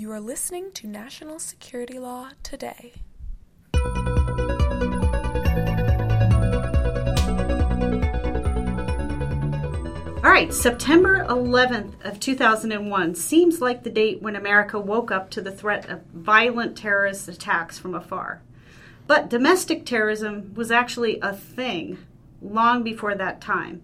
You are listening to National Security Law Today. All right, September 11th of 2001 seems like the date when America woke up to the threat of violent terrorist attacks from afar. But domestic terrorism was actually a thing long before that time.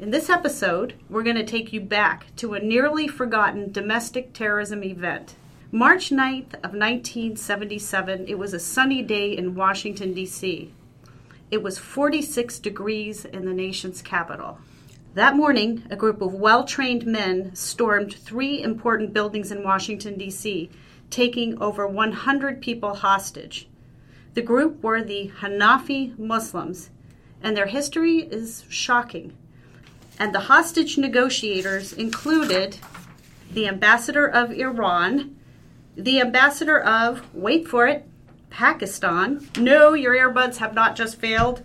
In this episode, we're going to take you back to a nearly forgotten domestic terrorism event. March 9th of 1977, it was a sunny day in Washington D.C. It was 46 degrees in the nation's capital. That morning, a group of well-trained men stormed three important buildings in Washington D.C., taking over 100 people hostage. The group were the Hanafi Muslims, and their history is shocking. And the hostage negotiators included the ambassador of Iran, the ambassador of, wait for it, Pakistan. No, your earbuds have not just failed.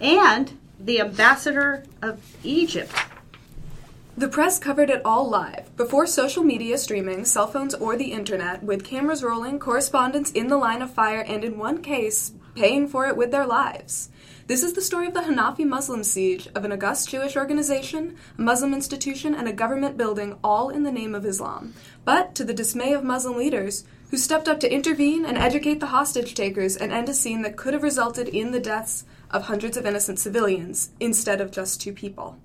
And the ambassador of Egypt. The press covered it all live, before social media streaming, cell phones, or the internet, with cameras rolling, correspondents in the line of fire, and in one case, paying for it with their lives. This is the story of the Hanafi Muslim siege of an august Jewish organization, a Muslim institution, and a government building, all in the name of Islam. But to the dismay of Muslim leaders, who stepped up to intervene and educate the hostage takers and end a scene that could have resulted in the deaths of hundreds of innocent civilians instead of just two people.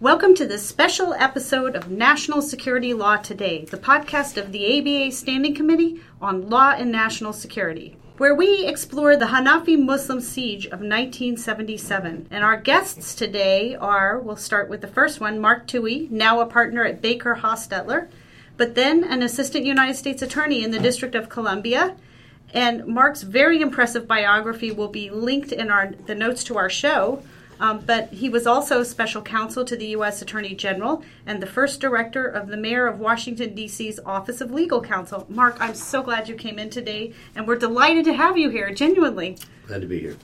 Welcome to this special episode of National Security Law Today, the podcast of the ABA Standing Committee on Law and National Security, where we explore the Hanafi Muslim siege of 1977. And our guests today are, we'll start with the first one, Mark Tuohey, now a partner at Baker Hostetler, but then an assistant United States attorney in the District of Columbia. And Mark's very impressive biography will be linked in our the notes to our show. Um, but he was also special counsel to the U.S. Attorney General and the first director of the Mayor of Washington, D.C.'s Office of Legal Counsel. Mark, I'm so glad you came in today, and we're delighted to have you here, genuinely. Glad to be here.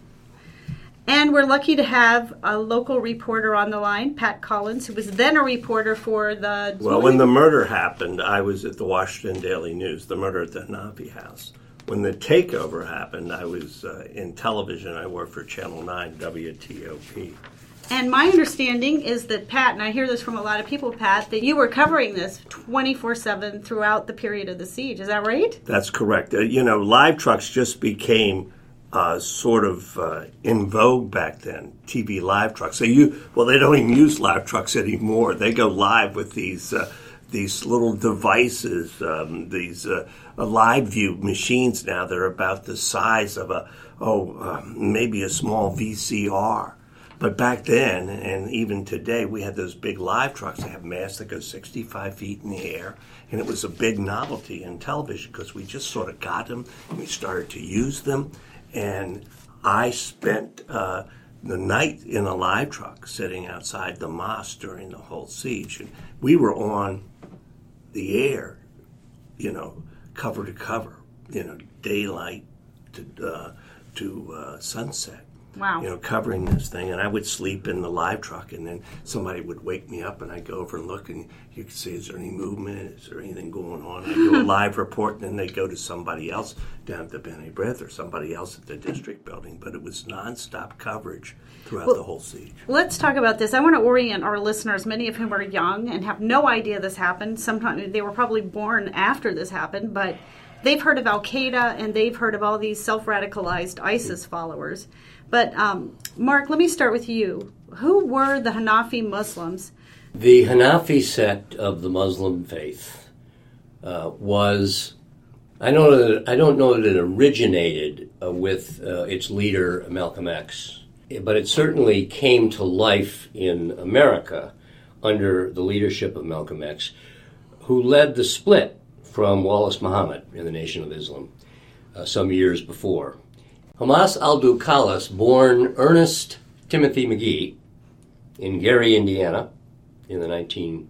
And we're lucky to have a local reporter on the line, Pat Collins, who was then a reporter for the. Well, when the murder happened, I was at the Washington Daily News, the murder at the Hanafi house when the takeover happened, I was uh, in television. I worked for Channel 9 WTOP. And my understanding is that, Pat, and I hear this from a lot of people, Pat, that you were covering this 24 7 throughout the period of the siege. Is that right? That's correct. Uh, you know, live trucks just became uh, sort of uh, in vogue back then. TV live trucks. So you, well, they don't even use live trucks anymore. They go live with these uh, these little devices, um, these uh, live view machines now that are about the size of a oh um, maybe a small VCR. But back then, and even today, we had those big live trucks that have masts that go 65 feet in the air, and it was a big novelty in television because we just sort of got them and we started to use them. And I spent uh, the night in a live truck sitting outside the mosque during the whole siege. And we were on the air, you know, cover to cover, you know, daylight to uh, to uh, sunset. Wow. You know, covering this thing, and I would sleep in the live truck, and then somebody would wake me up, and I'd go over and look, and you could see, "Is there any movement? Is there anything going on?" I do a live report, and then they'd go to somebody else down at the B'nai B'rith or somebody else at the district building. But it was nonstop coverage throughout well, the whole siege. Let's talk about this. I want to orient our listeners, many of whom are young and have no idea this happened. Sometimes they were probably born after this happened, but they've heard of Al Qaeda and they've heard of all these self radicalized ISIS followers. But um, Mark, let me start with you. Who were the Hanafi Muslims? The Hanafi sect of the Muslim faith uh, was. I know that I don't know that it originated uh, with uh, its leader Malcolm X, but it certainly came to life in America under the leadership of Malcolm X, who led the split from Wallace Muhammad in the Nation of Islam uh, some years before. Hamaas Abdul Khaalis, born Ernest Timothy McGee in Gary, Indiana, in the 19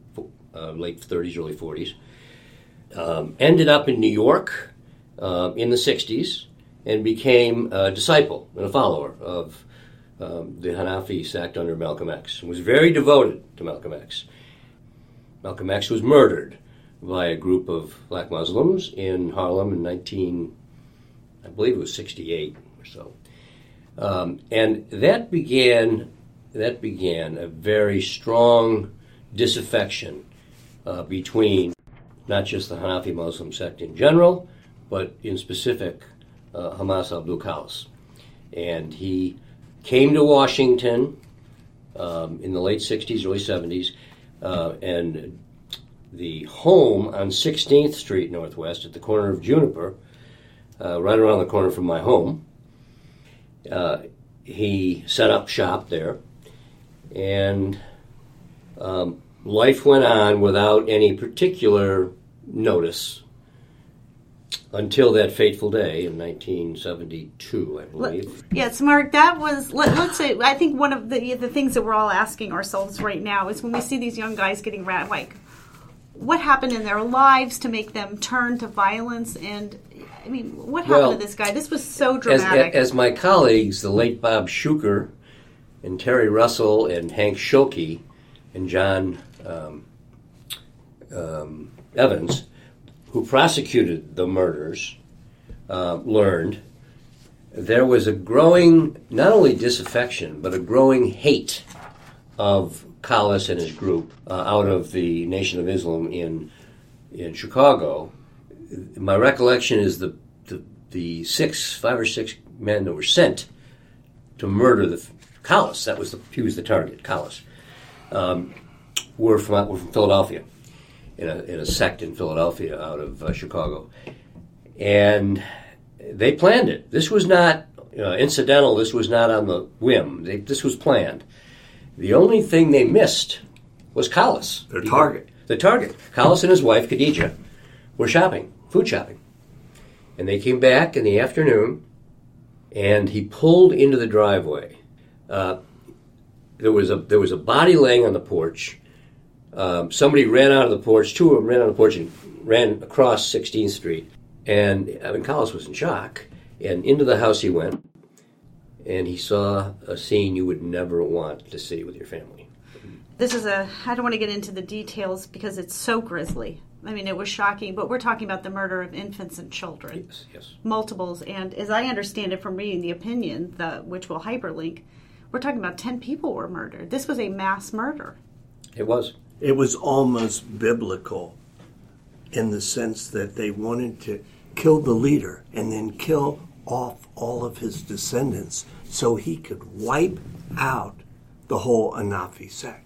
uh, late 30s, early 40s, um, ended up in New York uh, in the 60s and became a disciple and a follower of um, the Hanafi sect under Malcolm X and was very devoted to Malcolm X. Malcolm X was murdered by a group of black Muslims in Harlem in 19, I believe it was 68 or so. Um, and that began that began a very strong disaffection uh, between not just the Hanafi Muslim sect in general, but in specific uh, Hamaas Abdul Khaalis. And he came to Washington um, in the late 60s, early 70s, uh, and the home on 16th Street Northwest at the corner of Juniper, uh, right around the corner from my home. Uh, he set up shop there, and um, life went on without any particular notice until that fateful day in 1972, I believe. Yes, Mark, that was, let, us say, I think one of the, the things that we're all asking ourselves right now is when we see these young guys getting rat, like, what happened in their lives to make them turn to violence? And, I mean, what happened Well, to this guy? This was so dramatic. as my colleagues, the late Bob Schuker and Terry Russell and Hank Schulke and John um, um, Evans, who prosecuted the murders, uh, learned there was a growing, not only disaffection, but a growing hate of Khaalis and his group uh, out of the Nation of Islam in in Chicago. My recollection is the, the the six, five or six men that were sent to murder the Khaalis. That was the he was the target. Khaalis um, were from were from Philadelphia, in a in a sect in Philadelphia out of uh, Chicago, and they planned it. This was not uh, incidental. This was not on the whim. They, this was planned. The only thing they missed was Khaalis. Their target. The target. Khaalis and his wife, Khadija, were shopping, food shopping. And they came back in the afternoon, and he pulled into the driveway. Uh, there was a there was a body laying on the porch. Um, somebody ran out of the porch. Two of them ran out of the porch and ran across 16th Street. And I mean, Khaalis was in shock. And into the house he went, and he saw a scene you would never want to see with your family. this is a i don't want to get into the details because it's so grisly i mean it was shocking but we're talking about the murder of infants and children Yes, yes. multiples and as i understand it from reading the opinion the, which will hyperlink we're talking about 10 people were murdered this was a mass murder It was. It was almost biblical in the sense that they wanted to kill the leader and then kill off all of his descendants so he could wipe out the whole Hanafi sect.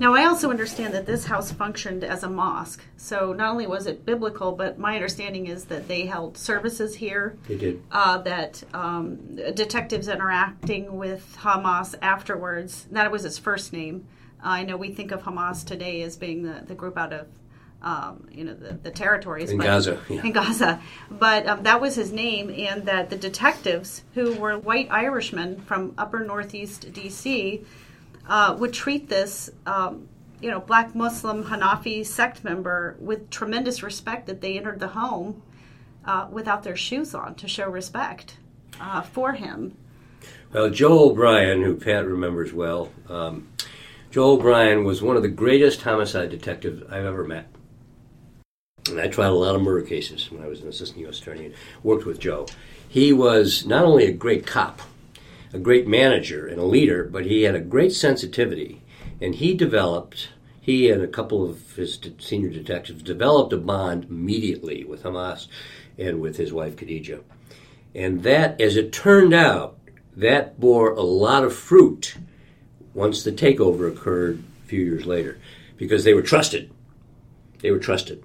Now, I also understand that this house functioned as a mosque. So, not only was it biblical, but my understanding is that they held services here, They did. uh, that um, detectives interacting with Hamaas afterwards, that was his first name. I know we think of Hamas today as being the, the group out of. Um, you know the, the territories In but- Gaza, yeah. in Gaza, but um, that was his name, and that the detectives, who were white Irishmen from Upper Northeast D.C., uh, would treat this, um, you know, black Muslim Hanafi sect member with tremendous respect that they entered the home uh, without their shoes on to show respect uh, for him. Well, Joe O'Brien, who Pat remembers well, um, Joe O'Brien was one of the greatest homicide detectives I've ever met. And I tried a lot of murder cases when I was an assistant U.S. attorney and worked with Joe. He was not only a great cop, a great manager and a leader, but he had a great sensitivity. And he developed, he and a couple of his senior detectives developed a bond immediately with Hamaas and with his wife Khadija. And that, as it turned out, that bore a lot of fruit once the takeover occurred a few years later because they were trusted. They were trusted.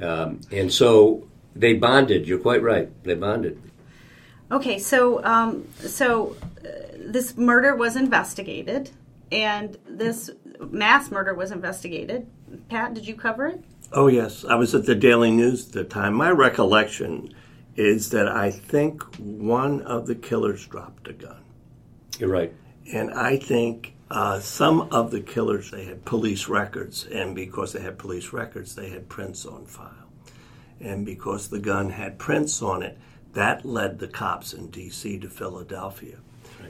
Um, and so they bonded. You're quite right. They bonded. Okay, so um, so uh, this murder was investigated, and this mass murder was investigated. Pat, did you cover it? Oh, yes. I was at the Daily News at the time. My recollection is that I think one of the killers dropped a gun. You're right. And I think uh, some of the killers, they had police records. And because they had police records, they had prints on file. And because the gun had prints on it, that led the cops in D.C. to Philadelphia.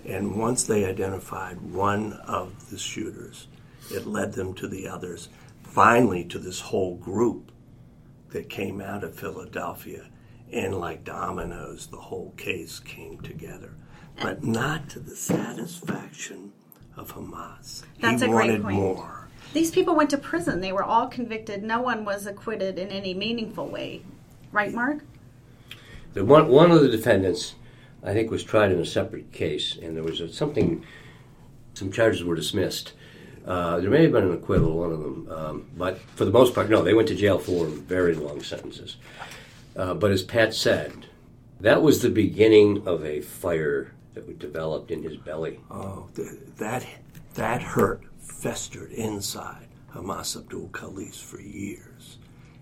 And once they identified one of the shooters, it led them to the others. finally to this whole group that came out of Philadelphia. And like dominoes, the whole case came together. But not to the satisfaction of Hamaas. That's he a great wanted point. more. These people went to prison. They were all convicted. No one was acquitted in any meaningful way. Right, Mark? The one, one of the defendants, I think, was tried in a separate case, and there was a, something, some charges were dismissed. Uh, there may have been an acquittal, one of them, um, but for the most part, no, they went to jail for very long sentences. Uh, but as Pat said, that was the beginning of a fire that developed in his belly. Oh, th- that that hurt festered inside Hamaas Abdul Khaalis for years,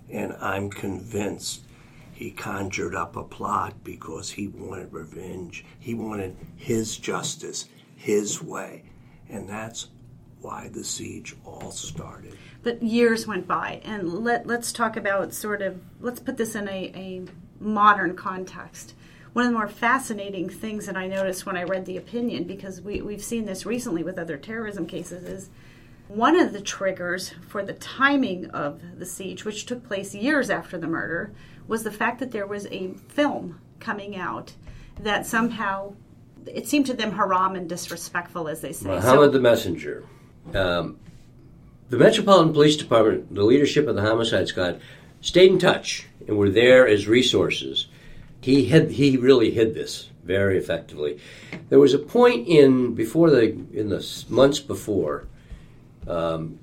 and I'm convinced he conjured up a plot because he wanted revenge. He wanted his justice, his way, and that's why the siege all started. But years went by, and let let's talk about sort of let's put this in a, a modern context. One of the more fascinating things that I noticed when I read the opinion, because we, we've seen this recently with other terrorism cases, is one of the triggers for the timing of the siege, which took place years after the murder, was the fact that there was a film coming out that somehow it seemed to them haram and disrespectful, as they say. Muhammad the Messenger. Um, the Metropolitan Police Department, the leadership of the Homicide Squad, stayed in touch and were there as resources. He hid, he really hid this very effectively. There was a point in before the in the months before, um,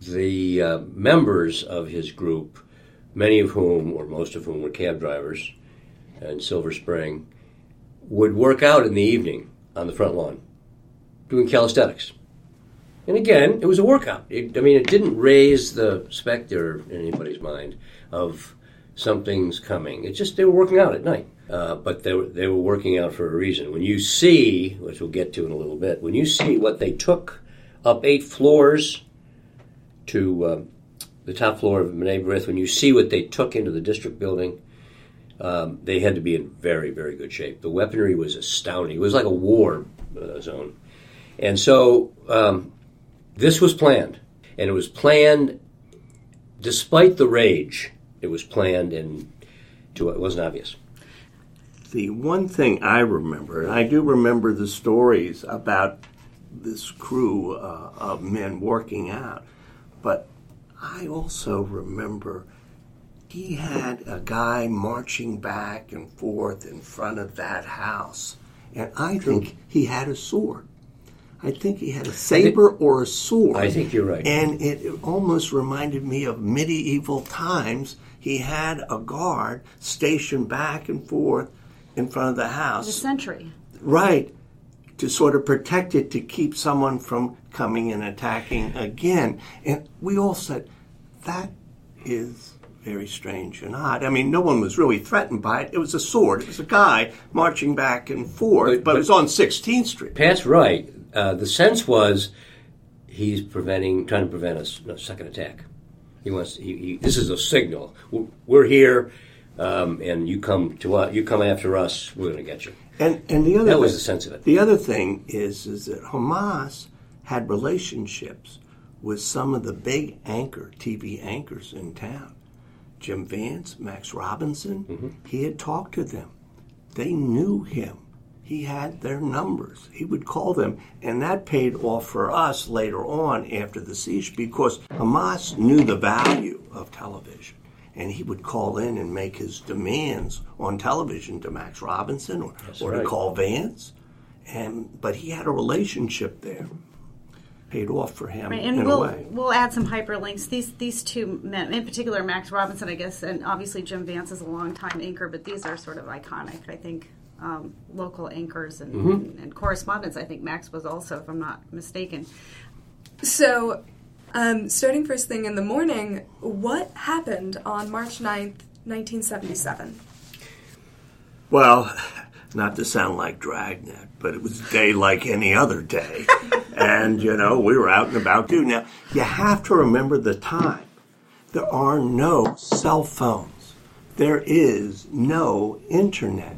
the uh, members of his group, many of whom or most of whom were cab drivers in Silver Spring, would work out in the evening on the front lawn, doing calisthenics. And again, it was a workout. It, I mean, it didn't raise the specter in anybody's mind of something's coming. It's just they were working out at night. Uh, but they were, they were working out for a reason. When you see, which we'll get to in a little bit, when you see what they took up eight floors to um, the top floor of B'nai B'rith, when you see what they took into the district building, um, they had to be in very, very good shape. The weaponry was astounding. It was like a war uh, zone. And so um, this was planned. And it was planned despite the rage. It was planned and to, it wasn't obvious. The one thing I remember, and I do remember the stories about this crew uh, of men working out, but I also remember he had a guy marching back and forth in front of that house, and I think he had a sword. I think he had a saber or a sword. I think you're right. And it, it almost reminded me of medieval times. He had a guard stationed back and forth in front of the the house. century. Right. To sort of protect it, to keep someone from coming and attacking again. And we all said, that is very strange and odd. I mean, no one was really threatened by it. It was a sword. It was a guy marching back and forth, But- but, it was on 16th Street. Pat's right. Uh, the sense was he's preventing, trying to prevent a second attack. He wants. He, he, this is a signal. We're, we're here, um, and you come to us. You come after us. We're going to get you. And, and the other That thing, was the sense of it. The other thing is is that Hamaas had relationships with some of the big anchor TV anchors in town. Jim Vance, Max Robinson, Mm-hmm. he had talked to them. They knew him. He had their numbers. He would call them, and that paid off for us later on after the siege because Hamaas knew the value of television and he would call in and make his demands on television to Max Robinson or, or right. to call Vance. And but he had a relationship there. Paid off for him Right, and we'll way. we'll add some hyperlinks. These these two men, in particular, Max Robinson, I guess, and obviously Jim Vance is a longtime anchor, but these are sort of iconic. I think um, local anchors and, Mm-hmm. and, correspondents. I think Max was also, if I'm not mistaken. So, um, starting first thing in the morning, what happened on March 9th, 1977? Well, not to sound like Dragnet, but it was a day like any other day. and, you know, we were out and about too. Now, you have to remember the time. There are no cell phones. There is no internet.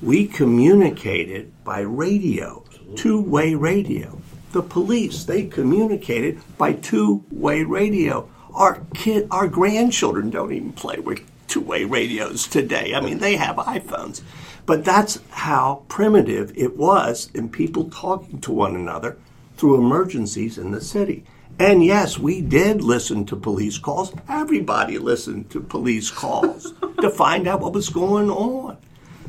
We communicated by radio, two-way radio. The police, they communicated by two-way radio. Our kid, our grandchildren don't even play with two-way radios today. I mean, they have iPhones, but that's how primitive it was in people talking to one another through emergencies in the city. And yes, we did listen to police calls. Everybody listened to police calls to find out what was going on.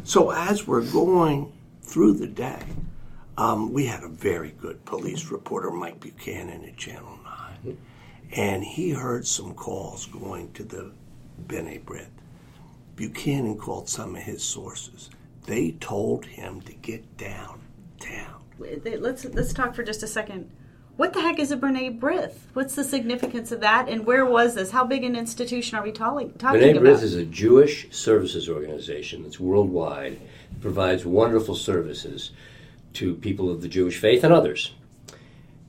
So as we're going through the day, um, we had a very good police reporter, Mike Buchanan at Channel 9, and he heard some calls going to the B'nai B'rith. Buchanan called some of his sources. They told him to get down, down. Let's let's talk for just a second. What the heck is a B'nai B'rith? What's the significance of that, and where was this? How big an institution are we talking, talking B'nai about? B'rith is a Jewish services organization that's worldwide, provides wonderful services to people of the Jewish faith and others.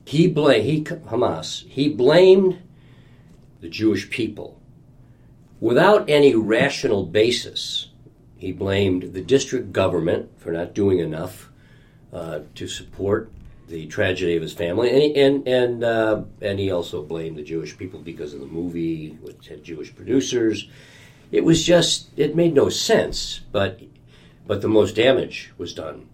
He blamed he Hamaas. He blamed the Jewish people without any rational basis. He blamed the district government for not doing enough uh, to support the tragedy of his family, and he, and and uh, and he also blamed the Jewish people because of the movie, which had Jewish producers. It was just it made no sense, but but the most damage was done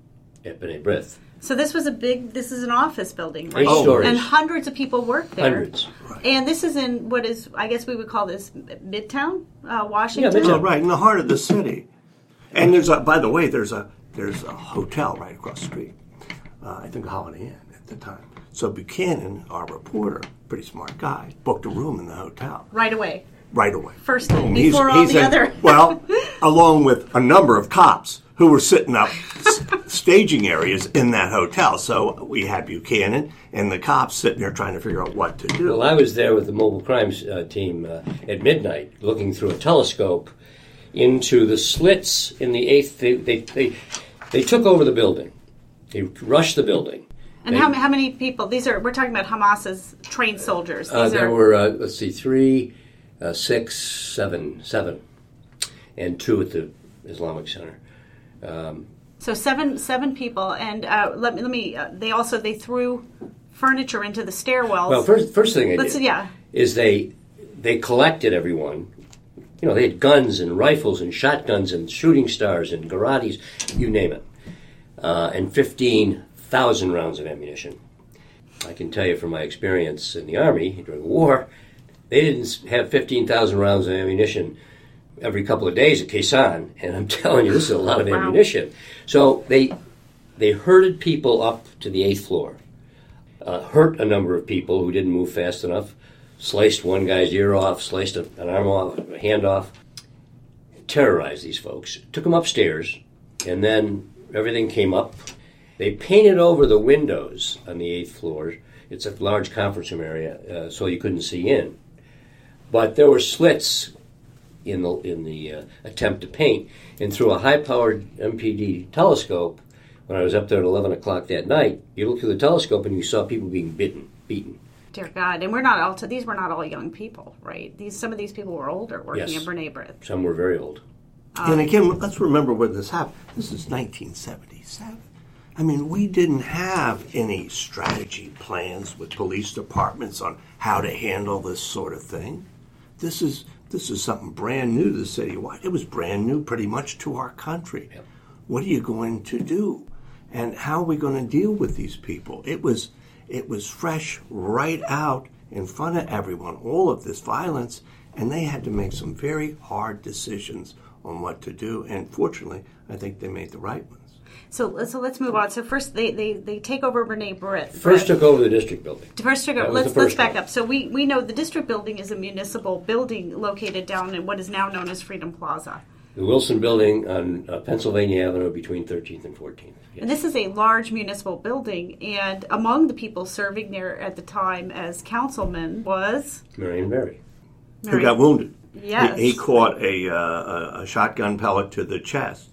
at B'nai B'rith. So this was a big. This is an office building, right? Eight Oh. stories. and hundreds of people work there. Hundreds. And this is in what is, I guess we would call this Midtown, uh, Washington. Midtown. Oh, right in the heart of the city. And there's a, by the way, there's a there's a hotel right across the street. Uh, I think Holiday Inn at the time. So Buchanan, our reporter, pretty smart guy, booked a room in the hotel Right away, right away. first thing He's- before all he's the in- other. well, along with a number of cops who were sitting up s- staging areas in that hotel. So we had Buchanan and the cops sitting there trying to figure out what to do. Well, I was there with the mobile crimes uh, team uh, at midnight, looking through a telescope into the slits in the eighth. They they they, they took over the building. They rushed the building. And They- how, how many people? These are we're talking about Hamaas's trained soldiers. These Uh, there are were uh, let's see, three, uh, six, seven, seven, and two at the Islamic Center. so seven seven people. And uh, let me let me. Uh, they also they threw furniture into the stairwells. Well, first first thing they Let's did yeah. is they they collected everyone. You know, they had guns and rifles and shotguns and shooting stars and Garatis, you name it, uh, and fifteen thousand rounds of ammunition. I can tell you from my experience in the army during the war, they didn't have fifteen thousand rounds of ammunition every couple of days at Khe Sanh, and I'm telling you, this is a lot of Wow. ammunition. So they they herded people up to the eighth floor uh, hurt a number of people who didn't move fast enough, sliced one guy's ear off, sliced an arm off, a hand off, terrorized these folks, took them upstairs, and then everything came up. They painted over the windows on the eighth floor. It's a large conference room area, uh, so you couldn't see in. But there were slits in the in the uh, attempt to paint, and through a high-powered MPD telescope, when I was up there at eleven o'clock that night, you looked through the telescope and you saw people being bitten, beaten. Dear God, and we're not all. these were not all young people, right? These some of these people were older working Yes. at B'nai B'rith. Some were very old. Um, and again, let's remember when this happened. This is 1977. I mean, we didn't have any strategy plans with police departments on how to handle this sort of thing. This is this is something brand new to the city. Why? It was brand new, pretty much, to our country. What are you going to do, and how are we going to deal with these people? It was it was fresh right out in front of everyone. All of this violence, and they had to make some very hard decisions on what to do. And fortunately, I think they made the right ones. So so let's move on. So first they they, they take over B'nai B'rith. First took over the district building. First took over. Let's let's back one. up. So we we know the district building is a municipal building located down in what is now known as Freedom Plaza. The Wilson Building on uh, Pennsylvania Avenue between 13th and 14th. Yes. And this is a large municipal building, and among the people serving there at the time as councilman was Marion Barry. Who got wounded? Yes. He, he caught a, uh, a, a shotgun pellet to the chest.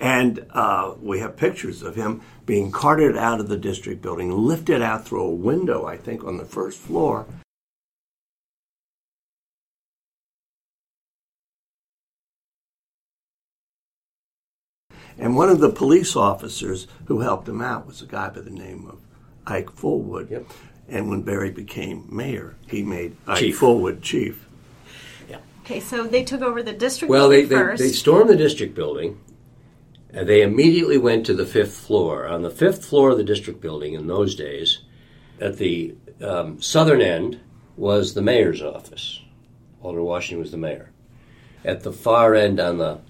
And uh, we have pictures of him being carted out of the district building, lifted out through a window, I think, on the first floor. And one of the police officers who helped him out was a guy by the name of Ike Fulwood. Yep. And when Barry became mayor, he made Ike Chief. Fulwood chief. Okay, so they took over the district Well, they, building they, first. they stormed the district building. And they immediately went to the fifth floor. On the fifth floor of the district building in those days, at the um, southern end was the mayor's office. Walter Washington was the mayor. At the far end on the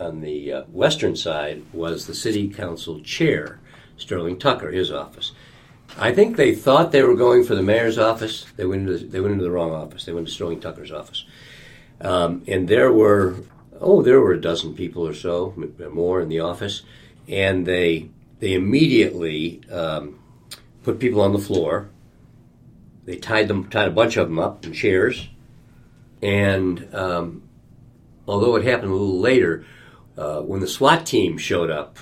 on the uh, western side was the city council chair, Sterling Tucker, his office. I think they thought they were going for the mayor's office. They went into they went into the wrong office. They went to Sterling Tucker's office. Um, and there were oh there were a dozen people or so more in the office and they they immediately um, put people on the floor they tied them tied a bunch of them up in chairs and um, although it happened a little later uh, when the SWAT team showed up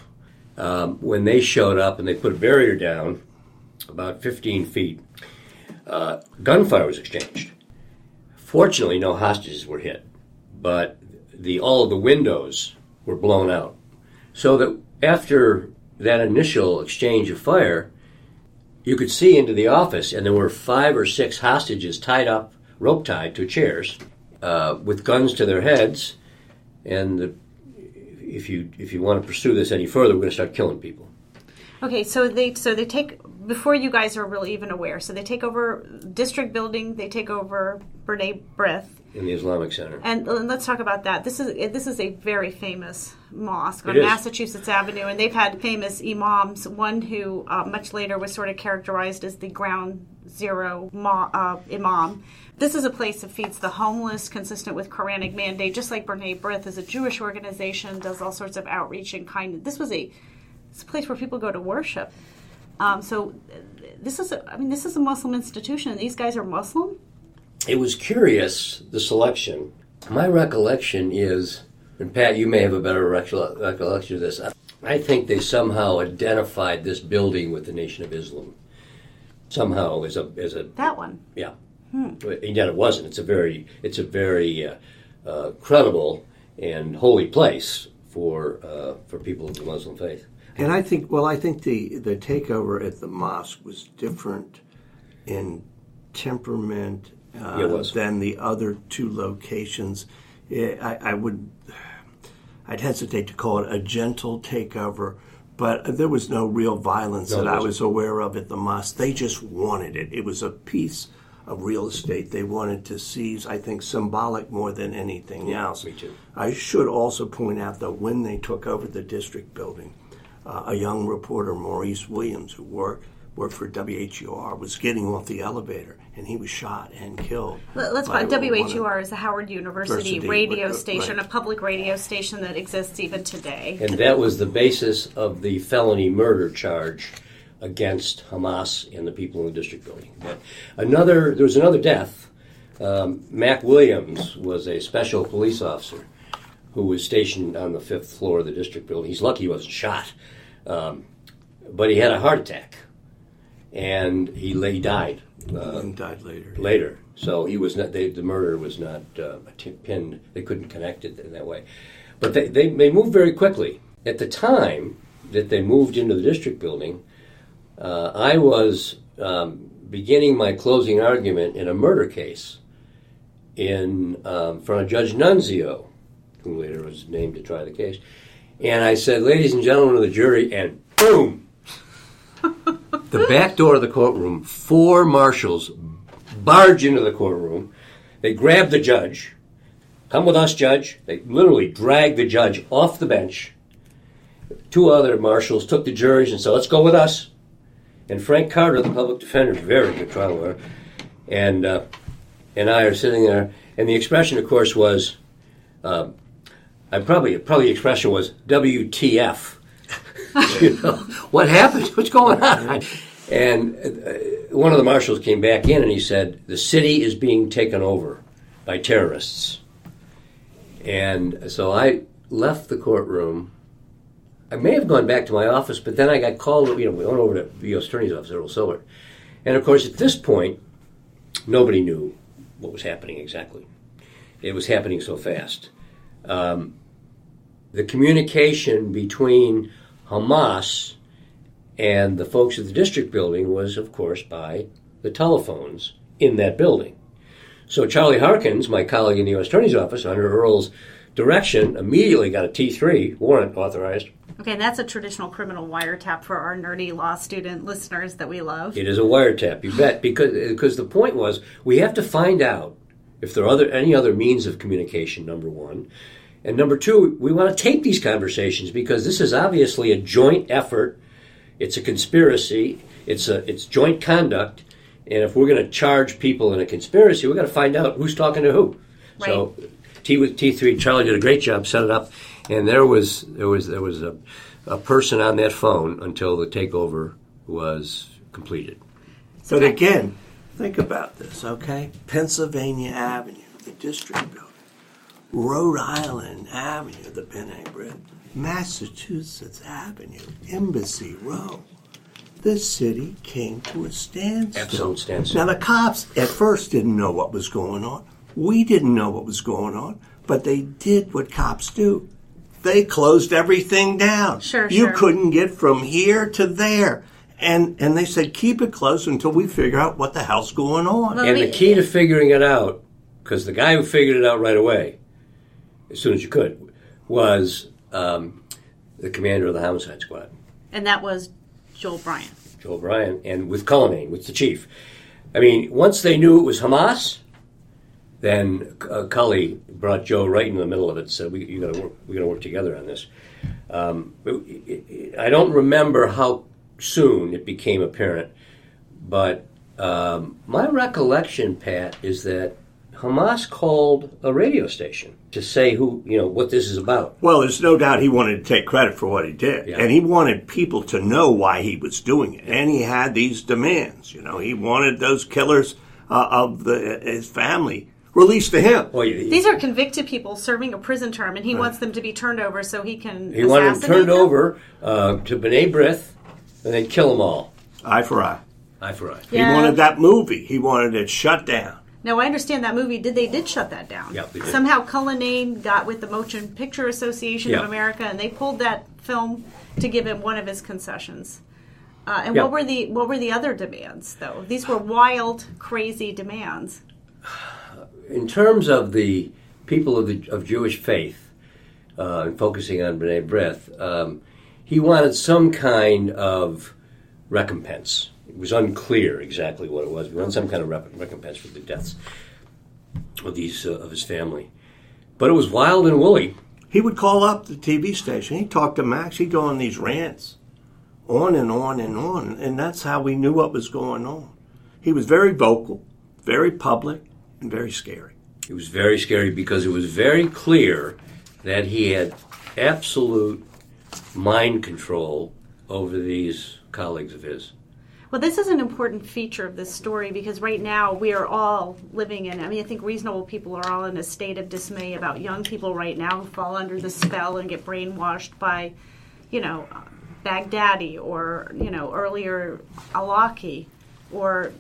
um, when they showed up and they put a barrier down about 15 feet uh, gunfire was exchanged Fortunately, no hostages were hit, but the all of the windows were blown out. So that after that initial exchange of fire, you could see into the office, and there were five or six hostages tied up, rope tied to chairs, uh, with guns to their heads. And the, if you if you want to pursue this any further, we're going to start killing people. Okay, so they so they take before you guys are really even aware. So they take over district building. They take over B'nai B'rith, in the Islamic Center. and, and let's talk about that. This is this is a very famous mosque on Massachusetts Avenue, and they've had famous imams. One who uh, much later was sort of characterized as the ground zero ma- uh, imam. This is a place that feeds the homeless, consistent with Quranic mandate. Just like B'nai B'rith is a Jewish organization, does all sorts of outreach and kindness. This was a it's a place where people go to worship. Um, so this is, a, I mean, this is a Muslim institution. and These guys are Muslim. It was curious, the selection. My recollection is, and Pat, you may have a better recolle- recollection of this. I- I think they somehow identified this building with the Nation of Islam. Somehow, as a as a That one. yeah, and yet it wasn't. It's a very it's a very uh, uh, credible and holy place for uh, for people of the Muslim faith. And I think, well, I think the, the takeover at the mosque was different in temperament uh, was. than the other two locations. Eh, I, I would, I'd hesitate to call it a gentle takeover, but there was no real violence No, that I wasn't. aware of at the mosque. They just wanted it. It was a piece of real estate they wanted to seize. I think symbolic more than anything else. me too. I should also point out that when they took over the district building, uh, a young reporter, Maurice Williams, who worked worked for WHUR, was getting off the elevator and he was shot and killed. Let- Let's by call it one of- WHUR is the Howard University University, radio right, station, right. a public radio station that exists even today. And that was the basis of the felony murder charge against Hamas and the people in the district building. But another, there was another death. Um, Mac Williams was a special police officer who was stationed on the fifth floor of the district building. He's lucky he wasn't shot, um, but he had a heart attack, and he lay died uh, and died later. later. So he was not. They, the murder was not uh, pinned. They couldn't connect it in that way. But they, they they moved very quickly. At the time that they moved into the district building, uh, I was um, beginning my closing argument in a murder case in um, front of Judge Nunzio, who later was named to try the case. And I said, "Ladies and gentlemen of the jury," and boom. the back door of the courtroom, four marshals barge into the courtroom. They grab the judge. Come with us, judge. They literally drag the judge off the bench. Two other marshals took the juries and said, let's go with us. And Frank Carter, the public defender, very good trial lawyer, and, uh, and I are sitting there. And the expression, of course, was, uh, I probably, probably the expression was WTF. you know, what happened? What's going on? And uh, one of the marshals came back in and he said, The city is being taken over by terrorists. And so I left the courtroom. I may have gone back to my office, but then I got called. You know, we went over to the U.S. Attorney's Office, Earl Silbert. And of course, at this point, nobody knew what was happening exactly. It was happening so fast. Um, the communication between Hamaas and the folks at the district building was, of course, by the telephones in that building. So Charlie Harkins, my colleague in the U.S. Attorney's Office, under Earl's direction, immediately got a T3 warrant authorized. Okay, and that's a traditional criminal wiretap for our nerdy law student listeners that we love. It is a wiretap, you bet, because because the point was we have to find out if there are other any other means of communication. Number one, and number two, we want to tape these conversations because this is obviously a joint effort. It's a conspiracy. It's a it's joint conduct, and if we're going to charge people in a conspiracy, we've got to find out who's talking to who. So T with T three, Charlie did a great job, set it up, and there was there was there was a, a person on that phone until the takeover was completed. But again, think about this, okay? Pennsylvania Avenue, the district building, Rhode Island Avenue, the B'nai B'rith, Massachusetts Avenue, Embassy Row. This city came to a standstill. Absolute standstill. Now the cops at first didn't know what was going on. We didn't know what was going on, but they did what cops do. They closed everything down. Sure, You sure. couldn't get from here to there. And and they said keep it closed until we figure out what the hell's going on. Well, And we- the key to figuring it out, because the guy who figured it out right away, as soon as you could, was um, the commander of the homicide squad, and that was Joe O'Brien. Joe O'Brien, and with Cullinane, with the chief. I mean, once they knew it was Hamaas, then uh, Cully brought Joe right into the middle of it and said, "We you got to work. We got to work together on this." Um, I don't remember how soon it became apparent, but um, my recollection, Pat, is that Hamaas called a radio station to say who you know what this is about. Well, there's no doubt he wanted to take credit for what he did. Yeah. And he wanted people to know why he was doing it. And he had these demands. You know, he wanted those killers uh, of the, his family released to him. Well, he, These are convicted people serving a prison term, and he wants them to be turned over so he can. he wanted them assassinate turned them? over uh, to B'nai B'rith and then kill them all. Eye for eye. Eye for eye. Yeah. He wanted that movie. He wanted it shut down. Now I understand that movie. Did they did shut that down? Yeah, they did. Somehow Cullinane got with the Motion Picture Association Yeah. of America, and they pulled that film to give him one of his concessions. Uh, and Yeah. what were the what were the other demands though? These were wild, crazy demands. in terms of the people of the of Jewish faith, uh, and focusing on B'nai B'rith, um, he wanted some kind of recompense. It was unclear exactly what it was. He wanted some kind of rep- recompense for the deaths of these uh, of his family. But it was wild and woolly. He would call up the TV station. He'd talk to Max. He'd go on these rants, on and on and on. And that's how we knew what was going on. He was very vocal, very public, very scary. It was very scary because it was very clear that he had absolute mind control over these colleagues of his. Well, this is an important feature of this story because right now we are all living in. I mean, I think reasonable people are all in a state of dismay about young people right now who fall under the spell and get brainwashed by, you know, Baghdadi or you know earlier Awlaki, or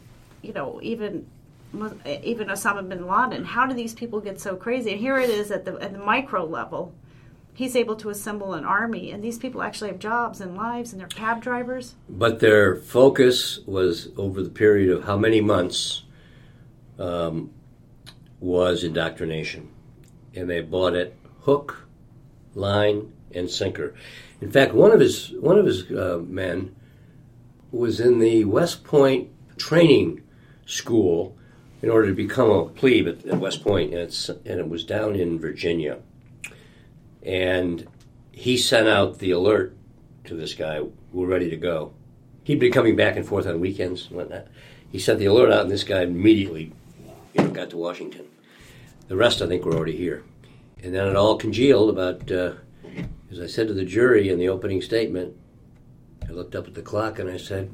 you know even even Osama bin Laden. How do these people get so crazy? And here it is at the at the micro level. He's able to assemble an army, and these people actually have jobs and lives, and they're cab drivers. But their focus was over the period of how many months um, was indoctrination. And they bought it hook, line, and sinker. In fact, one of his, one of his uh, men was in the West Point training school in order to become a plebe at, at West Point, and, and it was down in Virginia. And he sent out the alert to this guy, we're ready to go. He'd been coming back and forth on weekends and whatnot. He sent the alert out, and this guy immediately you know, got to Washington. The rest, I think, were already here. And then it all congealed about, uh, as I said to the jury in the opening statement, I looked up at the clock and I said,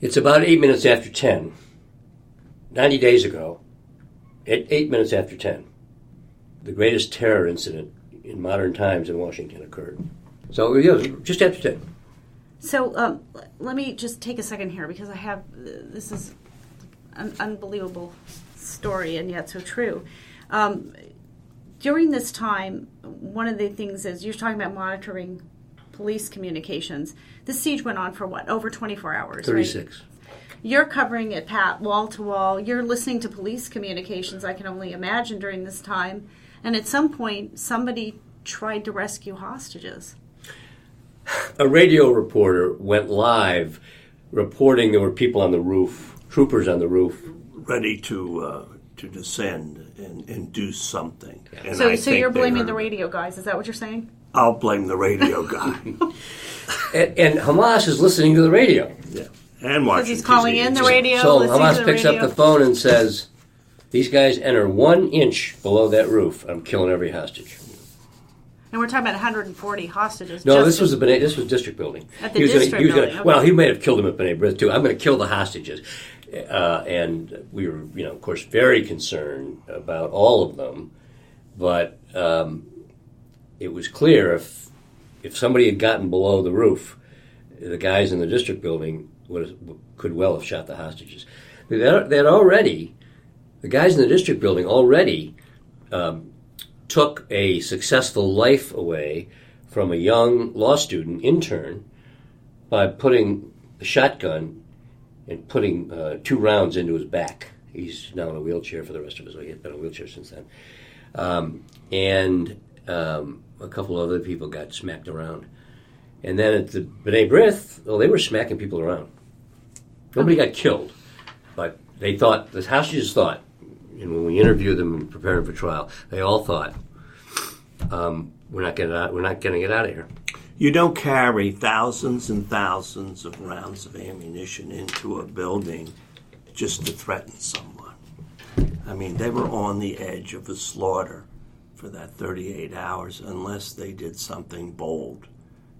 It's about eight minutes after 10. 90 days ago, at eight minutes after 10, the greatest terror incident in modern times in Washington occurred. So, yeah, just after 10. So um, let me just take a second here because I have this is an unbelievable story and yet so true. Um, during this time, one of the things is you're talking about monitoring police communications. The siege went on for what over 24 hours. right? 36. You're covering it, Pat, wall to wall. You're listening to police communications, I can only imagine, during this time. And at some point, somebody tried to rescue hostages. A radio reporter went live reporting there were people on the roof, troopers on the roof. ready to uh, to descend and, and do something. And So, I so think you're blaming heard the radio guys. Is that what you're saying? I'll blame the radio guy. And, and Hamaas is listening to the radio. yeah, and watching. Because he's calling TV. in the radio. So listening Hamaas picks radio. up the phone and says, These guys enter one inch below that roof. I'm killing every hostage. And we're talking about 140 hostages. No, this was the B'nai, this was district building. At the He was gonna- district he was gonna- building, Well, he may have killed them at B'nai B'rith too. I'm going to kill the hostages, uh, and we were, you know, of course, very concerned about all of them. But um, it was clear if if somebody had gotten below the roof, the guys in the district building would could well have shot the hostages. They had, already, the guys in the district building already um, took a successful life away from a young law student intern by putting a shotgun and putting uh, two rounds into his back. He's now in a wheelchair for the rest of his life. He's been in a wheelchair since then. Um, and um, a couple other people got smacked around. And then at the B'nai B'rith, well, they were smacking people around. Nobody got killed, but they thought, the hostages thought, and when we interviewed them and prepared for trial, they all thought, um, we're not getting out, we're not getting it out of here. You don't carry thousands and thousands of rounds of ammunition into a building just to threaten someone. I mean, they were on the edge of a slaughter for that 38 hours unless they did something bold.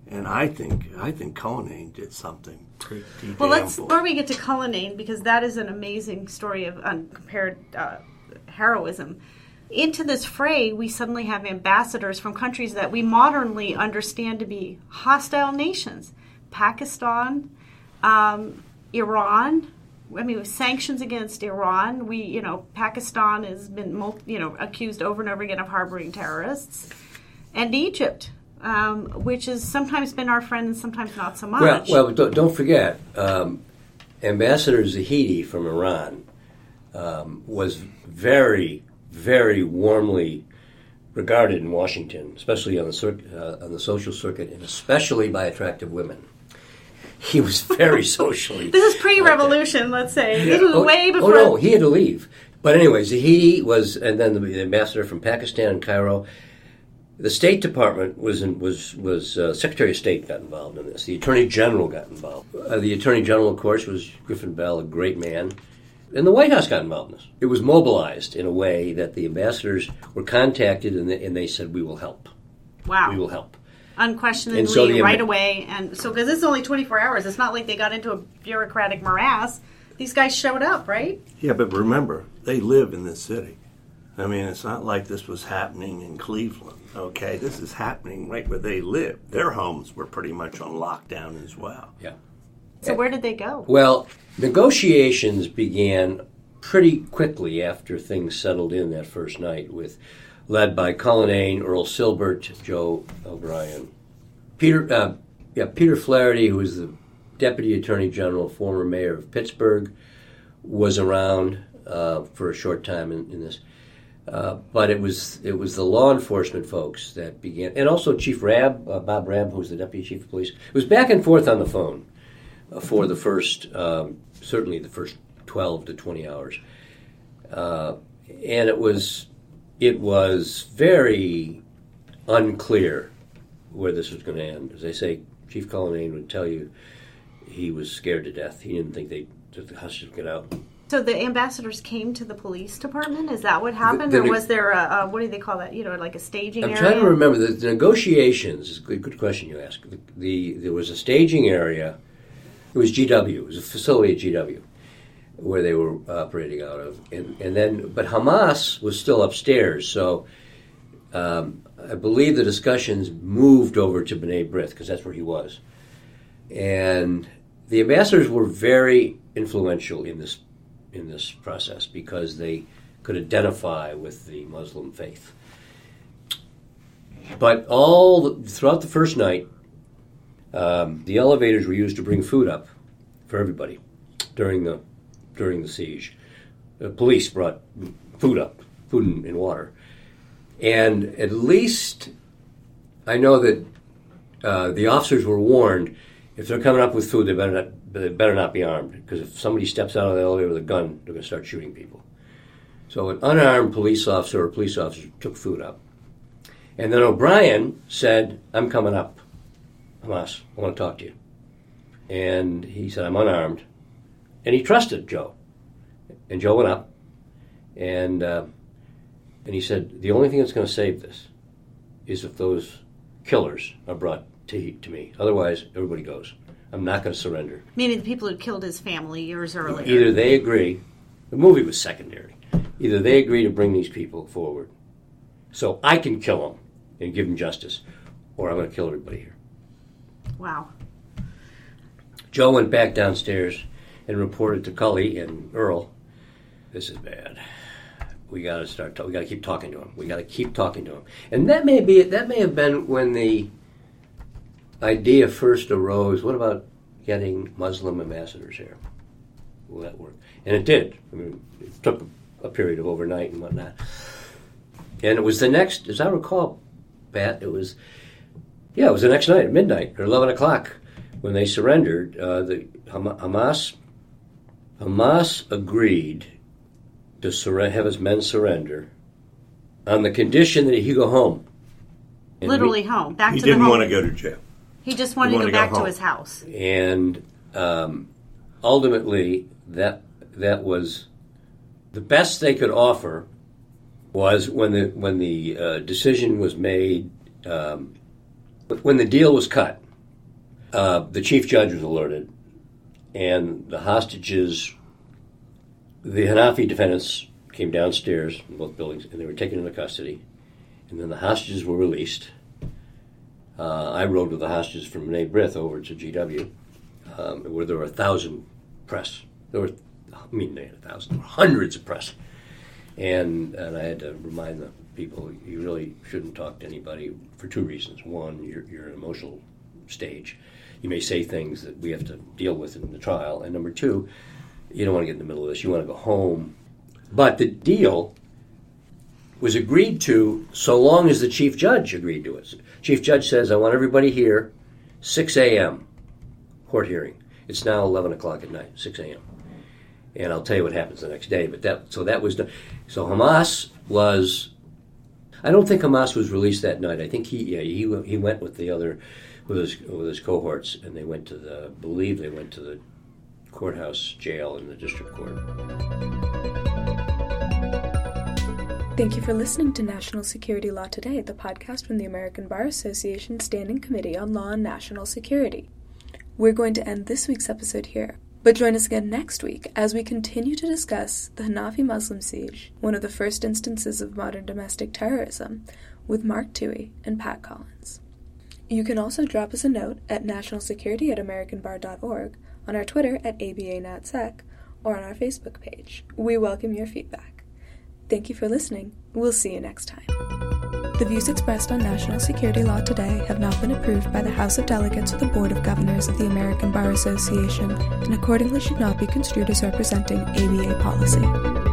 And I think I think Conan did something Well, let's before we get to Cullinane because that is an amazing story of uncompared uh, heroism. Into this fray, we suddenly have ambassadors from countries that we modernly understand to be hostile nations: Pakistan, um, Iran. I mean, with sanctions against Iran. We, you know, Pakistan has been, you know, accused over and over again of harboring terrorists, and Egypt, um, which has sometimes been our friend and sometimes not so much. Well, well, don't, don't forget, um, Ambassador Zahedi from Iran um, was very, very warmly regarded in Washington, especially on the circ- uh, on the social circuit, and especially by attractive women. He was very socially. This is pre-revolution, let's say. This was Oh, way oh, no, he had to leave. But anyway, Zahedi was, and then the, the ambassador from Pakistan in Cairo. The State Department was in, was was uh, Secretary of State got involved in this. The Attorney General got involved. Uh, the Attorney General, of course, was Griffin Bell, a great man, and the White House got involved in this. It was mobilized in a way that the ambassadors were contacted, and they, and they said, "We will help. wow, We will help." unquestionably, so the- right away, and so because this is only 24 hours, it's not like they got into a bureaucratic morass. These guys showed up, right? Yeah, but remember, they live in this city. I mean, it's not like this was happening in Cleveland, okay? This is happening right where they live. Their homes were pretty much on lockdown as well. Yeah. So where did they go? Well, negotiations began pretty quickly after things settled in that first night, with led by Colin Cullinane, Earl Silbert, Joe O'Brien, Peter, uh, yeah, Peter Flaherty, who was the deputy attorney general, former mayor of Pittsburgh, was around uh, for a short time in, in this. Uh, but it was it was the law enforcement folks that began, and also Chief Rabb, uh, Bob Rabb, who was the deputy chief of police. Was back and forth on the phone for the first, um, certainly the first twelve to twenty hours, uh, and it was it was very unclear where this was going to end. As I say, Chief Cullinane would tell you he was scared to death. He didn't think they that the hostages would get out. So the ambassadors came to the police department. Is that what happened, The- or was there a, a what do they call that? You know, like a staging area? I'm area? trying to remember the, the negotiations. Is a good, good question you ask. The, the there was a staging area. It was GW. It was a facility at GW where they were operating out of, and and then but Hamaas was still upstairs. So um, I believe the discussions moved over to B'nai B'rith because that's where he was, and the ambassadors were very influential in this in this process because they could identify with the Muslim faith. But all the, throughout the first night, um, the elevators were used to bring food up for everybody. during the during the siege. The police brought food up, food and, and water, and at least I know that uh, the officers were warned if they're coming up with food, they better not they better not be armed because if somebody steps out of the elevator with a gun, they're going to start shooting people. So an unarmed police officer or police officer took food up, and then O'Brien said, "I'm coming up, Hamaas. I want to talk to you." And he said, "I'm unarmed," and he trusted Joe, and Joe went up, and uh, and he said, "The only thing that's going to save this is if those killers are brought to, to me. Otherwise, everybody goes. I'm not going to surrender. Meaning the people who killed his family years earlier. Either they agree, the movie was secondary. Either they agree to bring these people forward so I can kill them and give them justice, or I'm going to kill everybody here. Wow. Joe went back downstairs and reported to Cully and Earl, "This is bad. We got to start. Ta- we got to keep talking to him. We got to keep talking to him." And that may be. That may have been when the idea first arose. What about getting Muslim ambassadors here? Will that work? And it did. I mean, it took a period of overnight and whatnot. And it was the next, as I recall, Pat. It was, yeah, it was the next night at midnight or eleven o'clock when they surrendered. Uh, the Hamaas, Hamaas agreed to surre- have his men surrender on the condition that he go home. And we- Literally home. Back He to the didn't want to go to jail. He just wanted to wanted go to go back to his house. and um, ultimately that that was the best they could offer was when the when the uh, decision was made um, when the deal was cut uh, the chief judge was alerted and the hostages the Hanafi defendants came downstairs in both buildings and they were taken into custody. And then the hostages were released uh, I rode with the hostages from B'nai B'rith over to GW um, where there were a thousand press. There were, I mean, they had a thousand, there were hundreds of press, and and I had to remind the people you really shouldn't talk to anybody for two reasons. One, you're you're an emotional stage. You may say things that we have to deal with in the trial, and number two, you don't want to get in the middle of this. You want to go home. But the deal was agreed to so long as the chief judge agreed to it. Chief judge says, "I want everybody here, 6 a.m." court hearing. It's now 11 o'clock at night, 6 a.m. And I'll tell you what happens the next day. But that so that was done. So Hamaas was. I don't think Hamaas was released that night. I think he yeah he he went with the other with his with his cohorts and they went to the believe they went to the courthouse jail in the district court. Thank you for listening to National Security Law Today, the podcast from the American Bar Association Standing Committee on Law and National Security. We're going to end this week's episode here, but join us again next week as we continue to discuss the Hanafi Muslim siege, one of the first instances of modern domestic terrorism, with Mark Tuohey and Pat Collins. You can also drop us a note at nationalsecurity at americanbar.org, on our Twitter at ABANatSec, or on our Facebook page. We welcome your feedback. Thank you for listening. We'll see you next time. The views expressed on national security law today have not been approved by the House of Delegates or the Board of Governors of the American Bar Association and accordingly should not be construed as representing ABA policy.